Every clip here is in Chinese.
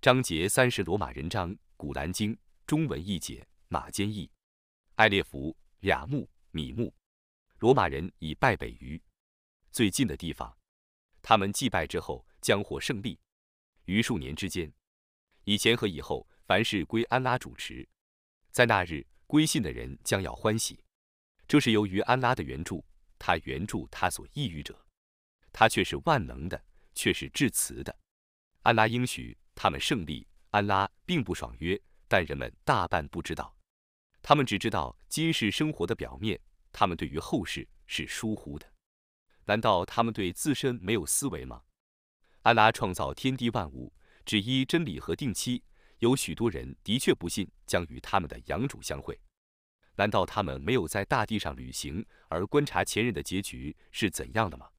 章节三十罗马人章，古兰经中文译解，马坚译。艾列弗、雅木、米木，罗马人已败北于最近的地方，他们祭拜之后将获胜利。于数年之间，以前和以后，凡是归安拉主持，在那日归信的人将要欢喜。这是由于安拉的援助，他援助他所抑郁者，他却是万能的，却是至慈的。安拉应许他们胜利。安拉并不爽约，但人们大半不知道。他们只知道今世生活的表面，他们对于后世是疏忽的。难道他们对自身没有思维吗？安拉创造天地万物，只依真理和定期。有许多人的确不信将与他们的养主相会。难道他们没有在大地上旅行而观察前人的结局是怎样的吗？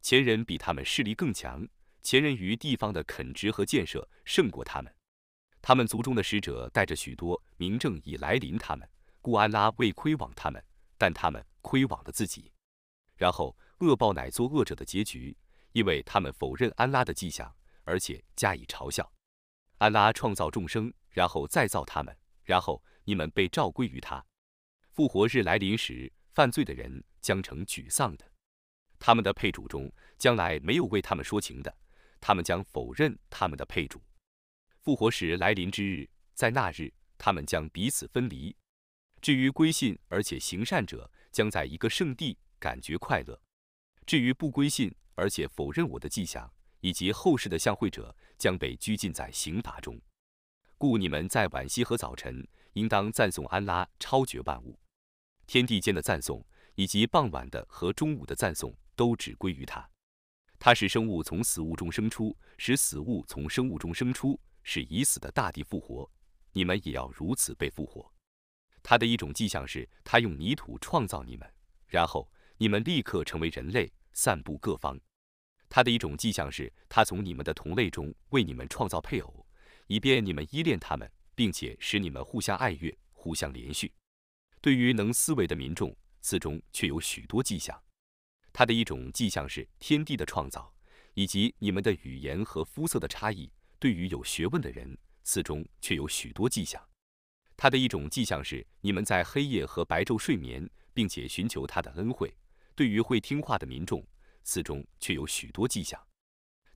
前人比他们势力更强，前人于地方的垦殖和建设胜过他们。他们族中的使者带着许多明证已来临，他们故安拉未亏枉他们，但他们亏枉了自己。然后恶报乃作恶者的结局，因为他们否认安拉的迹象，而且加以嘲笑。安拉创造众生，然后再造他们，然后你们被召归于他。复活日来临时，犯罪的人将成沮丧的。他们的配主中将来没有为他们说情的，他们将否认他们的配主。复活时来临之日，在那日，他们将彼此分离。至于归信而且行善者，将在一个圣地感觉快乐；至于不归信而且否认我的迹象以及后世的相会者，将被拘禁在刑罚中。故你们在晚夕和早晨，应当赞颂安拉，超绝万物。天地间的赞颂，以及傍晚的和中午的赞颂，都只归于他。他使生物从死物中生出，使死物从生物中生出。使已死的大地复活，你们也要如此被复活。他的一种迹象是，他用泥土创造你们，然后你们立刻成为人类，散布各方。他的一种迹象是，他从你们的同类中为你们创造配偶，以便你们依恋他们，并且使你们互相爱悦，互相连续。对于能思维的民众，此中却有许多迹象。他的一种迹象是天地的创造，以及你们的语言和肤色的差异。对于有学问的人，此中却有许多迹象。他的一种迹象是，你们在黑夜和白昼睡眠，并且寻求他的恩惠。对于会听话的民众，此中却有许多迹象。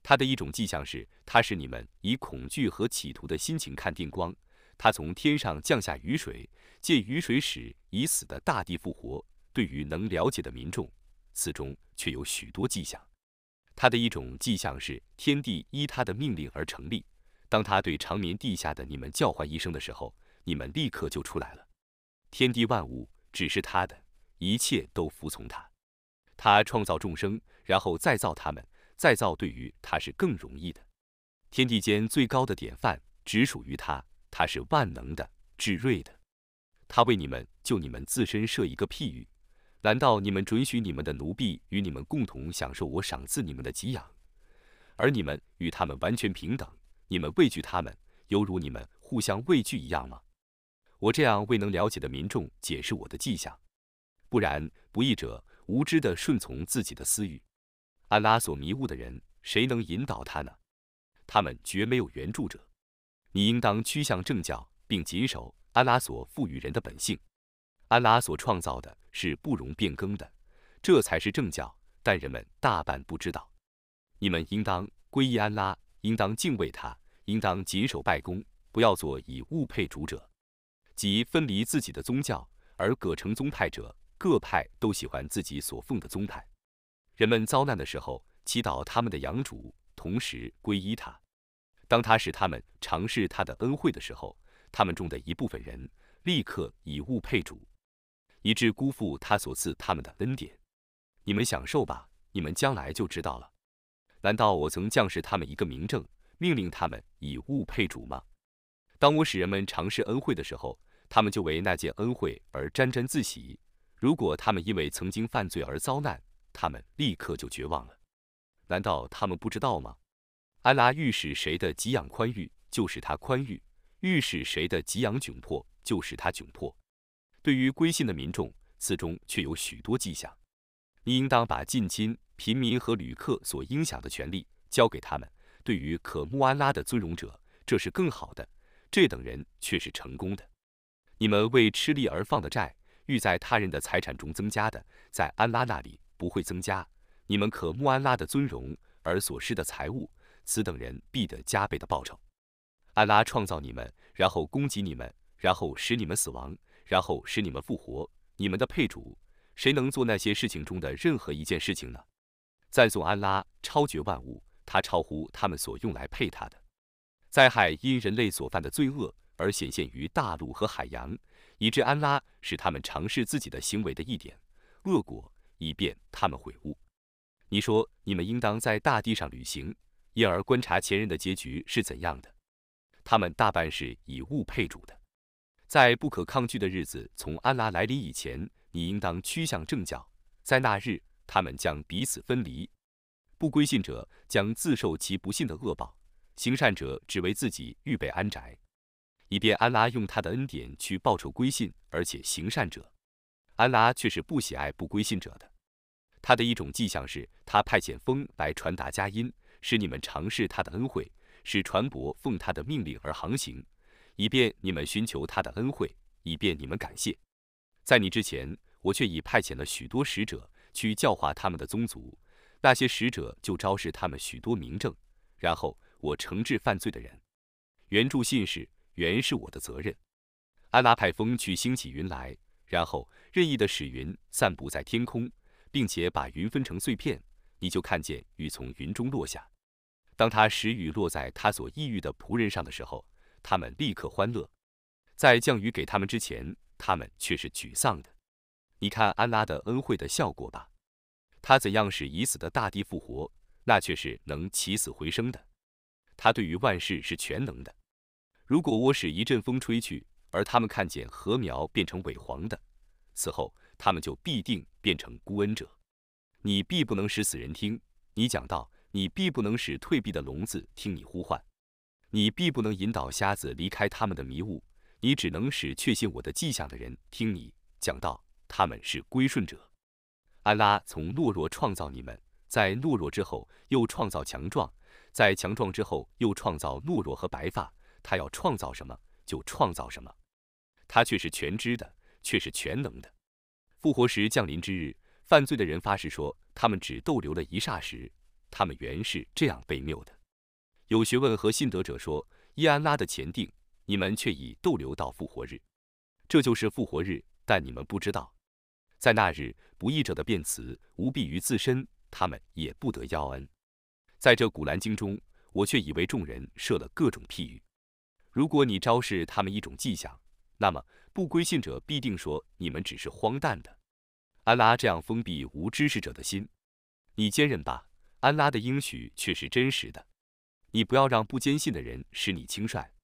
他的一种迹象是，他使你们以恐惧和企图的心情看电光。他从天上降下雨水，借雨水使已死的大地复活。对于能了解的民众，此中却有许多迹象。他的一种迹象是，天地依他的命令而成立。当他对长眠地下的你们叫唤一声的时候，你们立刻就出来了。天地万物只是他的，一切都服从他。他创造众生，然后再造他们。再造对于他是更容易的。天地间最高的典范只属于他，他是万能的、至睿的。他为你们就你们自身设一个譬喻。难道你们准许你们的奴婢与你们共同享受我赏赐你们的给养，而你们与他们完全平等？你们畏惧他们，犹如你们互相畏惧一样吗？我这样未能了解的民众解释我的迹象，不然不义者无知的顺从自己的私欲。安拉所迷雾的人，谁能引导他呢？他们绝没有援助者。你应当趋向正教，并谨守安拉所赋予人的本性。安拉所创造的是不容变更的，这才是正教。但人们大半不知道。你们应当皈依安拉，应当敬畏他，应当谨守拜功，不要做以物配主者，即分离自己的宗教而各成宗派者。各派都喜欢自己所奉的宗派。人们遭难的时候，祈祷他们的养主，同时皈依他。当他使他们尝试他的恩惠的时候，他们中的一部分人立刻以物配主。以致辜负他所赐他们的恩典，你们享受吧，你们将来就知道了。难道我曾降示他们一个明证，命令他们以物配主吗？当我使人们尝试恩惠的时候，他们就为那件恩惠而沾沾自喜。如果他们因为曾经犯罪而遭难，他们立刻就绝望了。难道他们不知道吗？安拉欲使谁的给养宽裕，就使他宽裕；欲使谁的给养窘迫，就使他窘迫。对于归信的民众，此中却有许多迹象。你应当把近亲、平民和旅客所应享的权利交给他们。对于可穆安拉的尊荣者，这是更好的，这等人却是成功的。你们为吃力而放的债，欲在他人的财产中增加的，在安拉那里不会增加。你们可慕安拉的尊荣而所失的财物，此等人必得加倍的报酬。安拉创造你们，然后攻击你们，然后使你们死亡，然后使你们复活。你们的配主，谁能做那些事情中的任何一件事情呢？赞颂安拉超绝万物，他超乎他们所用来配他的。灾害因人类所犯的罪恶。而显现于大陆和海洋，以致安拉使他们尝试自己的行为的一点恶果，以便他们悔悟。你说你们应当在大地上旅行，因而观察前人的结局是怎样的。他们大半是以物配主的。在不可抗拒的日子从安拉来临以前，你应当趋向正教。在那日，他们将彼此分离，不归信者将自受其不信的恶报，行善者只为自己预备安宅。以便安拉用他的恩典去报仇归信而且行善者，安拉却是不喜爱不归信者的。他的一种迹象是，他派遣风来传达佳音，使你们尝试他的恩惠，使船舶奉他的命令而航行，以便你们寻求他的恩惠，以便你们感谢。在你之前，我却已派遣了许多使者去教化他们的宗族，那些使者就昭示他们许多明证，然后我惩治犯罪的人，援助信使。原是我的责任。安拉派风去兴起云来，然后任意的使云散布在天空，并且把云分成碎片，你就看见雨从云中落下。当他使雨落在他所抑郁的仆人上的时候，他们立刻欢乐；在降雨给他们之前，他们却是沮丧的。你看安拉的恩惠的效果吧，他怎样使已死的大地复活，那却是能起死回生的。他对于万事是全能的。如果我使一阵风吹去，而他们看见禾苗变成萎黄的，此后他们就必定变成孤恩者。你必不能使死人听你讲道，你必不能使退避的聋子听你呼唤，你必不能引导瞎子离开他们的迷雾。你只能使确信我的迹象的人听你讲道，他们是归顺者。安拉从懦弱创造你们，在懦弱之后又创造强壮，在强壮之后又创造懦弱和白发。他要创造什么就创造什么，他却是全知的，却是全能的。复活时降临之日，犯罪的人发誓说，他们只逗留了一霎时，他们原是这样被谬的。有学问和信德者说，伊安拉的前定，你们却已逗留到复活日，这就是复活日。但你们不知道，在那日，不义者的辩词无弊于自身，他们也不得邀恩。在这古兰经中，我却以为众人设了各种譬喻。如果你昭示他们一种迹象，那么不归信者必定说你们只是荒诞的。安拉这样封闭无知识者的心，你坚忍吧。安拉的应许却是真实的，你不要让不坚信的人使你轻率。